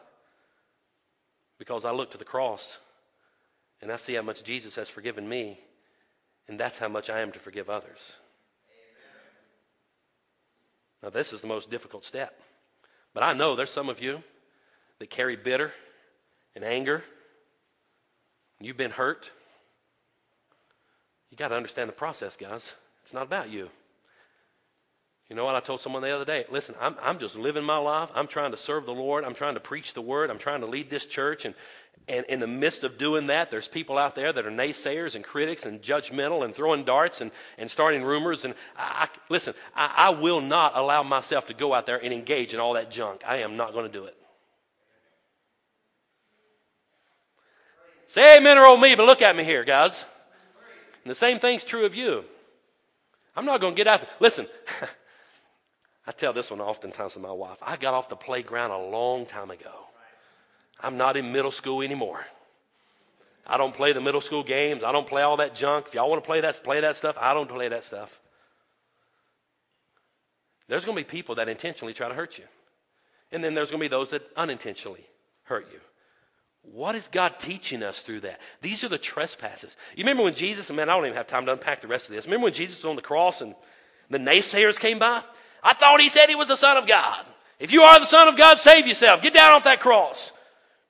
Because I look to the cross, and I see how much Jesus has forgiven me, and that's how much I am to forgive others. Now, this is the most difficult step. But I know there's some of you that carry bitter and anger. You've been hurt. You got to understand the process, guys. It's not about you. You know what? I told someone the other day listen, I'm, I'm just living my life. I'm trying to serve the Lord. I'm trying to preach the word. I'm trying to lead this church. And, and in the midst of doing that, there's people out there that are naysayers and critics and judgmental and throwing darts and, and starting rumors. And I, I listen, I, I will not allow myself to go out there and engage in all that junk. I am not going to do it. Say amen or oh me, but look at me here, guys. And the same thing's true of you. I'm not going to get out there. Listen, I tell this one oftentimes to my wife. I got off the playground a long time ago. I'm not in middle school anymore. I don't play the middle school games. I don't play all that junk. If y'all want to play that, play that stuff. I don't play that stuff. There's going to be people that intentionally try to hurt you. And then there's going to be those that unintentionally hurt you. What is God teaching us through that? These are the trespasses. You remember when Jesus, and man, I don't even have time to unpack the rest of this. Remember when Jesus was on the cross and the naysayers came by? I thought he said he was the Son of God. If you are the Son of God, save yourself. Get down off that cross.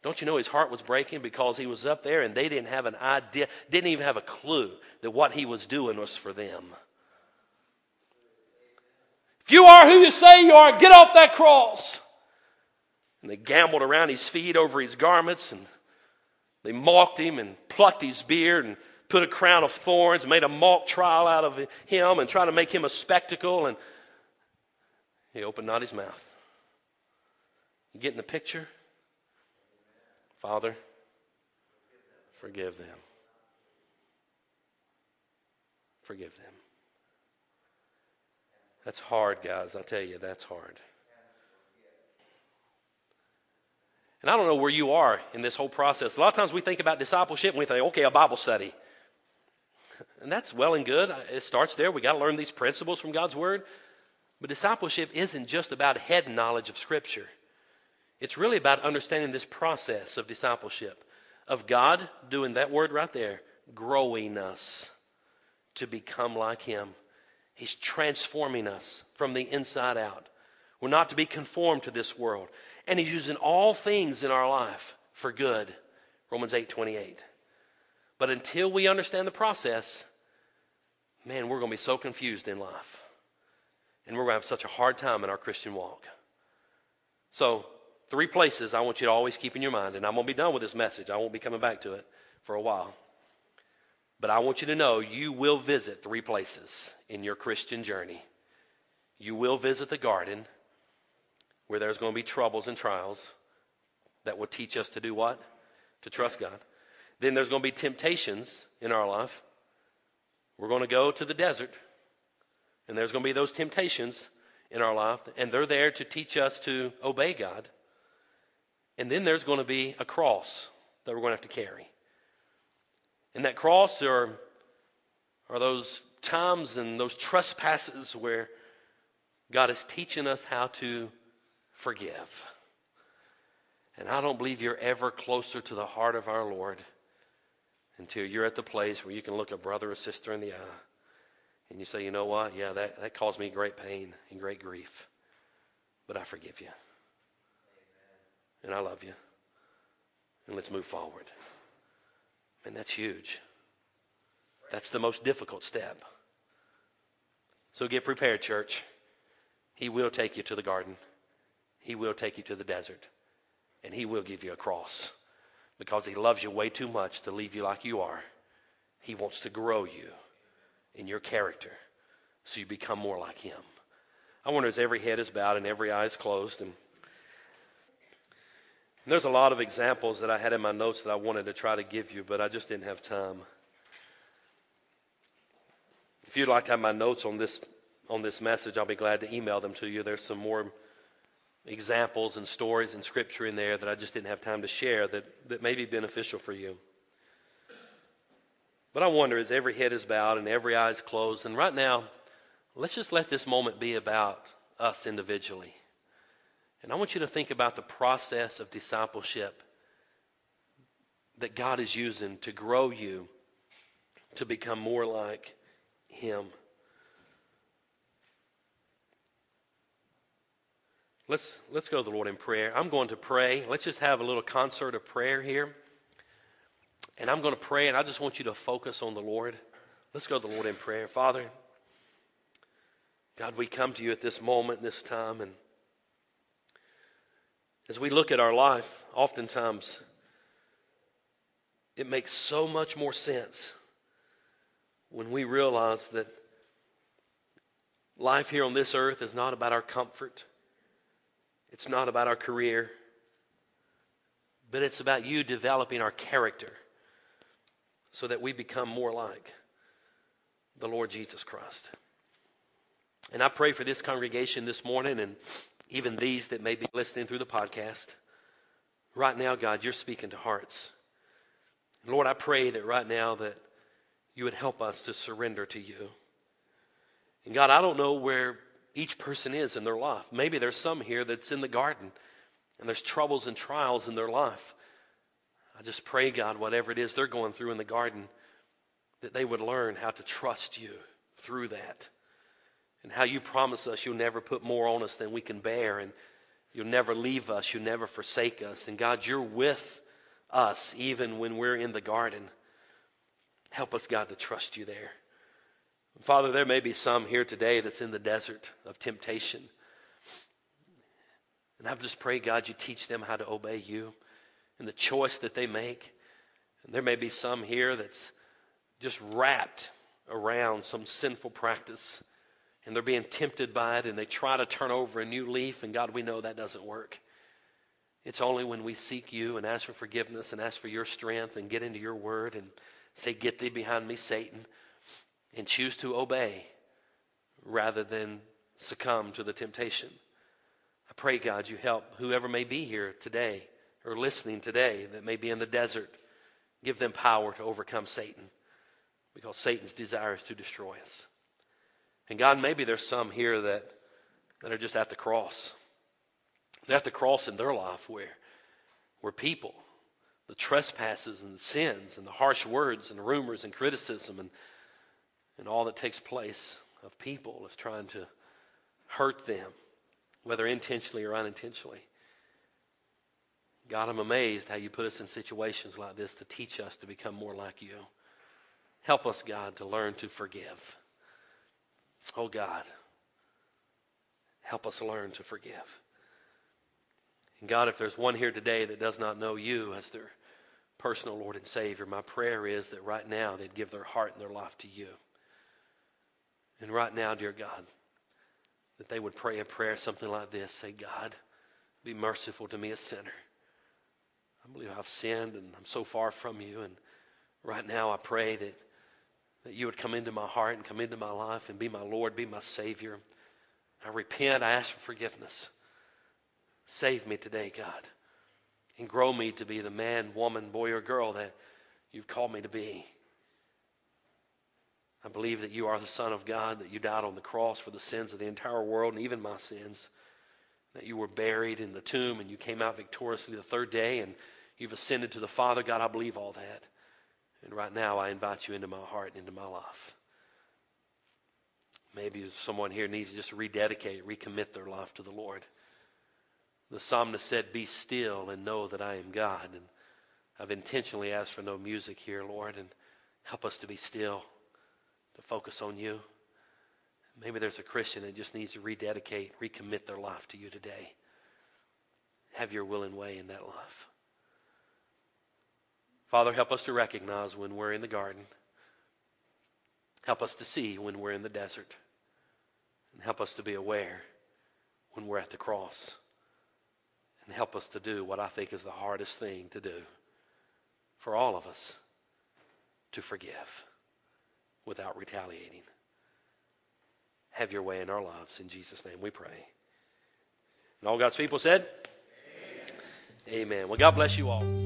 Don't you know his heart was breaking because he was up there and they didn't have an idea, didn't even have a clue that what he was doing was for them. If you are who you say you are, get off that cross. And they gambled around his feet over his garments and they mocked him and plucked his beard and put a crown of thorns, made a mock trial out of him and tried to make him a spectacle. And he opened not his mouth. You getting the picture? Father, forgive them. Forgive them. That's hard, guys. I tell you, that's hard. And I don't know where you are in this whole process. A lot of times we think about discipleship and we think, okay, a Bible study. And that's well and good. It starts there. We got to learn these principles from God's Word. But discipleship isn't just about head knowledge of Scripture. It's really about understanding this process of discipleship, of God doing that word right there, growing us to become like Him. He's transforming us from the inside out. We're not to be conformed to this world. And He's using all things in our life for good. Romans 8 28. But until we understand the process, man, we're going to be so confused in life. And we're going to have such a hard time in our Christian walk. So, Three places I want you to always keep in your mind, and I'm going to be done with this message. I won't be coming back to it for a while. But I want you to know you will visit three places in your Christian journey. You will visit the garden where there's going to be troubles and trials that will teach us to do what? To trust God. Then there's going to be temptations in our life. We're going to go to the desert, and there's going to be those temptations in our life, and they're there to teach us to obey God. And then there's going to be a cross that we're going to have to carry. And that cross are, are those times and those trespasses where God is teaching us how to forgive. And I don't believe you're ever closer to the heart of our Lord until you're at the place where you can look a brother or sister in the eye and you say, you know what? Yeah, that, that caused me great pain and great grief, but I forgive you and I love you. And let's move forward. And that's huge. That's the most difficult step. So get prepared, church. He will take you to the garden, He will take you to the desert, and He will give you a cross because He loves you way too much to leave you like you are. He wants to grow you in your character so you become more like Him. I wonder as every head is bowed and every eye is closed and there's a lot of examples that I had in my notes that I wanted to try to give you, but I just didn't have time. If you'd like to have my notes on this on this message, I'll be glad to email them to you. There's some more examples and stories and scripture in there that I just didn't have time to share that, that may be beneficial for you. But I wonder as every head is bowed and every eye is closed, and right now, let's just let this moment be about us individually. And I want you to think about the process of discipleship that God is using to grow you to become more like Him. Let's, let's go to the Lord in prayer. I'm going to pray. Let's just have a little concert of prayer here. And I'm going to pray, and I just want you to focus on the Lord. Let's go to the Lord in prayer. Father, God, we come to you at this moment, this time, and as we look at our life, oftentimes it makes so much more sense when we realize that life here on this earth is not about our comfort, it's not about our career, but it's about you developing our character so that we become more like the Lord Jesus Christ. And I pray for this congregation this morning and even these that may be listening through the podcast. Right now, God, you're speaking to hearts. Lord, I pray that right now that you would help us to surrender to you. And God, I don't know where each person is in their life. Maybe there's some here that's in the garden and there's troubles and trials in their life. I just pray, God, whatever it is they're going through in the garden, that they would learn how to trust you through that. And how you promise us you'll never put more on us than we can bear, and you'll never leave us, you'll never forsake us. And God, you're with us even when we're in the garden. Help us, God, to trust you there. Father, there may be some here today that's in the desert of temptation. And I just pray, God, you teach them how to obey you and the choice that they make. And there may be some here that's just wrapped around some sinful practice and they're being tempted by it and they try to turn over a new leaf, and God, we know that doesn't work. It's only when we seek you and ask for forgiveness and ask for your strength and get into your word and say, Get thee behind me, Satan, and choose to obey rather than succumb to the temptation. I pray, God, you help whoever may be here today or listening today that may be in the desert. Give them power to overcome Satan because Satan's desire is to destroy us. And God, maybe there's some here that, that are just at the cross. They're at the cross in their life where, where people, the trespasses and the sins and the harsh words and rumors and criticism and, and all that takes place of people is trying to hurt them, whether intentionally or unintentionally. God, I'm amazed how you put us in situations like this to teach us to become more like you. Help us, God, to learn to forgive. Oh, God, help us learn to forgive. And God, if there's one here today that does not know you as their personal Lord and Savior, my prayer is that right now they'd give their heart and their life to you. And right now, dear God, that they would pray a prayer something like this say, God, be merciful to me, a sinner. I believe I've sinned and I'm so far from you. And right now I pray that, that you would come into my heart and come into my life and be my Lord, be my Savior. I repent. I ask for forgiveness. Save me today, God, and grow me to be the man, woman, boy, or girl that you've called me to be. I believe that you are the Son of God, that you died on the cross for the sins of the entire world and even my sins, that you were buried in the tomb and you came out victoriously the third day and You've ascended to the Father. God, I believe all that. And right now, I invite you into my heart and into my life. Maybe someone here needs to just rededicate, recommit their life to the Lord. The psalmist said, Be still and know that I am God. And I've intentionally asked for no music here, Lord, and help us to be still, to focus on you. Maybe there's a Christian that just needs to rededicate, recommit their life to you today. Have your will and way in that life. Father, help us to recognize when we're in the garden. Help us to see when we're in the desert. And help us to be aware when we're at the cross. And help us to do what I think is the hardest thing to do for all of us to forgive without retaliating. Have your way in our lives. In Jesus' name we pray. And all God's people said, Amen. Amen. Well, God bless you all.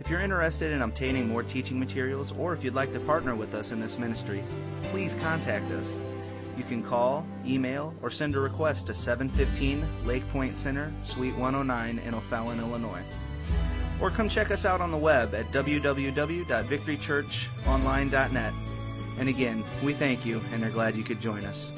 If you're interested in obtaining more teaching materials or if you'd like to partner with us in this ministry, please contact us. You can call, email, or send a request to 715 Lake Point Center, Suite 109 in O'Fallon, Illinois. Or come check us out on the web at www.victorychurchonline.net. And again, we thank you and are glad you could join us.